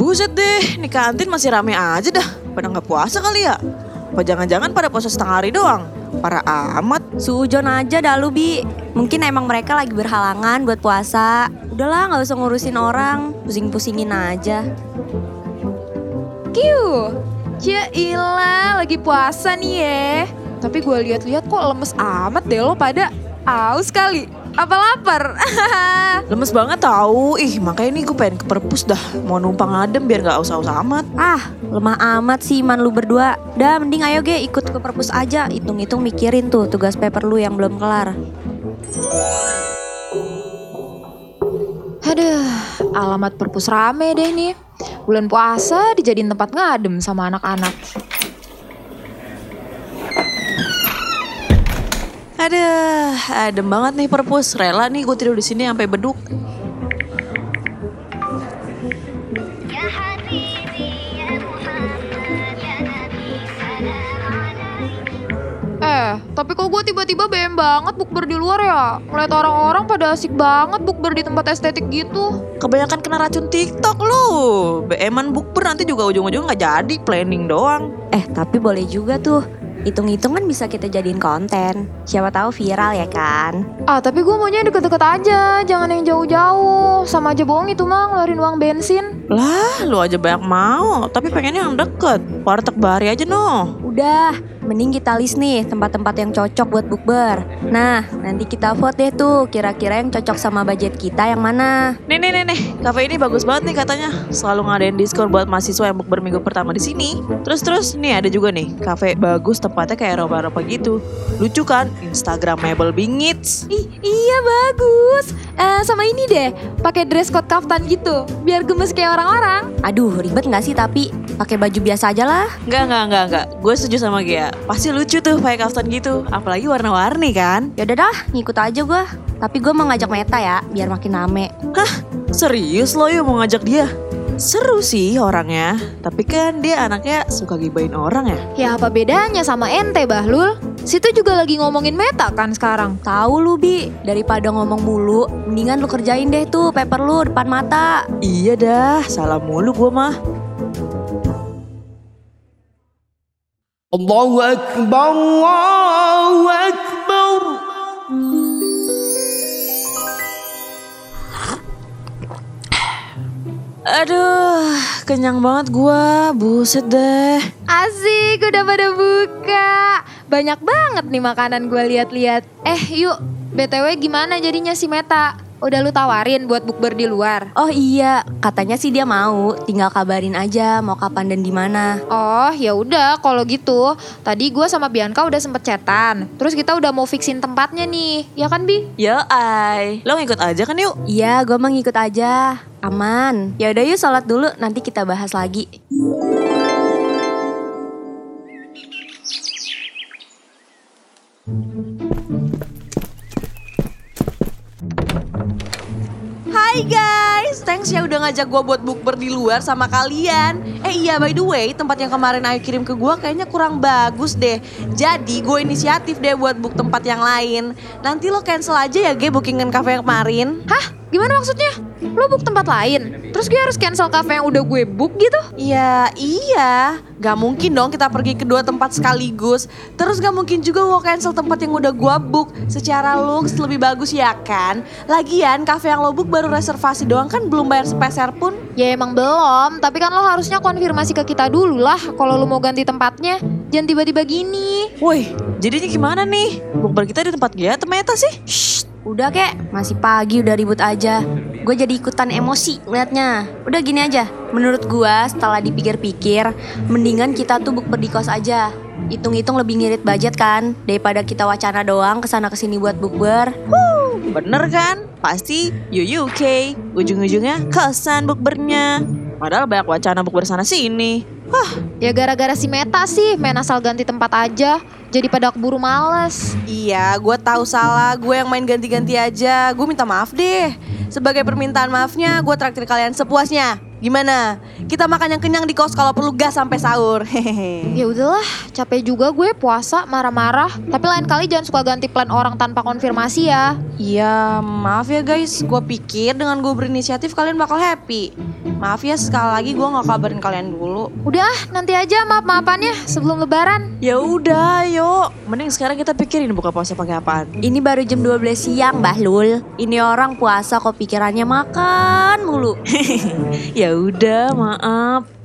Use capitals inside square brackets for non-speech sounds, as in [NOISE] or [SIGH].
Buset deh, nih kantin masih rame aja dah. Pada nggak puasa kali ya? Apa jangan-jangan pada puasa setengah hari doang? Para amat. Sujon aja dah lu Bi Mungkin emang mereka lagi berhalangan buat puasa Udahlah gak usah ngurusin orang Pusing-pusingin aja Kiu, ya ilah lagi puasa nih ya. Tapi gue lihat-lihat kok lemes amat deh lo pada aus kali. Apa lapar? [LAUGHS] Lemes banget tahu. Ih, makanya nih gue pengen ke perpus dah. Mau numpang adem biar nggak aus-aus amat. Ah lemah amat sih iman lu berdua Dah mending ayo ge ikut ke perpus aja Hitung-hitung mikirin tuh tugas paper lu yang belum kelar Aduh, alamat perpus rame deh nih. Bulan puasa dijadiin tempat ngadem sama anak-anak. Aduh, adem banget nih perpus. Rela nih gue tidur di sini sampai beduk. Eh, tapi kok gue tiba-tiba BM banget bukber di luar ya? Ngeliat orang-orang pada asik banget bukber di tempat estetik gitu. Kebanyakan kena racun TikTok lu. BM-an bukber nanti juga ujung-ujung nggak jadi, planning doang. Eh, tapi boleh juga tuh Hitung-hitung kan bisa kita jadiin konten Siapa tahu viral ya kan Ah, tapi gue maunya deket-deket aja, jangan yang jauh-jauh. Sama aja bohong itu mah ngeluarin uang bensin. Lah, lu aja banyak mau, tapi pengennya yang deket. Warteg Bahari aja noh. Udah, mending kita list nih tempat-tempat yang cocok buat bukber. Nah, nanti kita vote deh tuh kira-kira yang cocok sama budget kita yang mana. Nih nih nih nih, kafe ini bagus banget nih katanya. Selalu ngadain diskon buat mahasiswa yang bukber minggu pertama di sini. Terus terus nih ada juga nih, kafe bagus tempatnya kayak Eropa-Eropa gitu. Lucu kan? Instagramable bingits. Ih, iya bagus. Eh, sama ini deh, pakai dress code kaftan gitu, biar gemes kayak orang-orang. Aduh, ribet nggak sih tapi pakai baju biasa aja lah. Enggak, enggak, enggak, enggak. Gue setuju sama Gia. Pasti lucu tuh pakai kaftan gitu. Apalagi warna-warni kan. Yaudah dah, ngikut aja gua. Tapi gue mau ngajak Meta ya, biar makin rame. Serius lo ya mau ngajak dia? Seru sih orangnya, tapi kan dia anaknya suka gibain orang ya. Ya apa bedanya sama ente Bahlul? Situ juga lagi ngomongin meta kan sekarang. Tahu lu Bi, daripada ngomong mulu, mendingan lu kerjain deh tuh paper lu depan mata. Iya dah, salah mulu gue mah. Allahu Akbar, Allahu Akbar. Aduh, kenyang banget gua. Buset deh. Asik, udah pada buka. Banyak banget nih makanan gua lihat-lihat. Eh, yuk. BTW gimana jadinya si Meta? Udah lu tawarin buat bukber di luar? Oh iya, katanya sih dia mau, tinggal kabarin aja mau kapan dan di mana. Oh, ya udah kalau gitu. Tadi gue sama Bianca udah sempet chatan. Terus kita udah mau fixin tempatnya nih. Ya kan, Bi? Yo ay, lo ngikut aja kan yuk? Iya, gue mau ngikut aja. Aman. Ya udah yuk sholat dulu, nanti kita bahas lagi. Hai guys, thanks ya udah ngajak gua buat bukber di luar sama kalian. Eh iya by the way, tempat yang kemarin Ayu kirim ke gua kayaknya kurang bagus deh. Jadi gue inisiatif deh buat book tempat yang lain. Nanti lo cancel aja ya Ge bookingan cafe yang kemarin. Hah? Gimana maksudnya? Lo book tempat lain? Terus gue harus cancel cafe yang udah gue book gitu? Ya iya, gak mungkin dong kita pergi ke dua tempat sekaligus. Terus gak mungkin juga gue cancel tempat yang udah gua book. Secara looks lebih bagus ya kan? Lagian cafe yang lo book baru reservasi doang kan belum bayar sepeser pun. Ya emang belum, tapi kan lo harusnya konfirmasi ke kita dulu lah kalau lo mau ganti tempatnya. Jangan tiba-tiba gini. Woi, jadinya gimana nih? Bukber kita di tempat dia meta sih? Shh, udah kek, masih pagi udah ribut aja. Gue jadi ikutan emosi liatnya. Udah gini aja, menurut gua setelah dipikir-pikir, mendingan kita tuh bukber di kos aja. Hitung-hitung lebih ngirit budget kan, daripada kita wacana doang ke sana ke sini buat bukber. Bener kan? Pasti UK. Ujung-ujungnya kosan bukbernya. Padahal banyak wacana bukber sana sini. Hah, Ya gara-gara si Meta sih main asal ganti tempat aja. Jadi pada keburu males. iya gue tahu salah. Gue yang main ganti-ganti aja. Gue minta maaf deh. Sebagai permintaan maafnya, gue traktir kalian sepuasnya. Gimana? Kita makan yang kenyang di kos kalau perlu gas sampai sahur. Hehehe. Ya udahlah, capek juga gue puasa marah-marah. Tapi lain kali jangan suka ganti plan orang tanpa konfirmasi ya. Iya, maaf ya guys. Gue pikir dengan gue berinisiatif kalian bakal happy. Maaf ya sekali lagi gue nggak kabarin kalian dulu. Udah, ah, nanti aja maaf-maafannya sebelum lebaran. Ya udah, yuk. Mending sekarang kita pikirin buka puasa pakai apaan. Ini baru jam 12 siang, Bahlul. Ini orang puasa kok pikirannya makan mulu. [LAUGHS] Ya udah, maaf.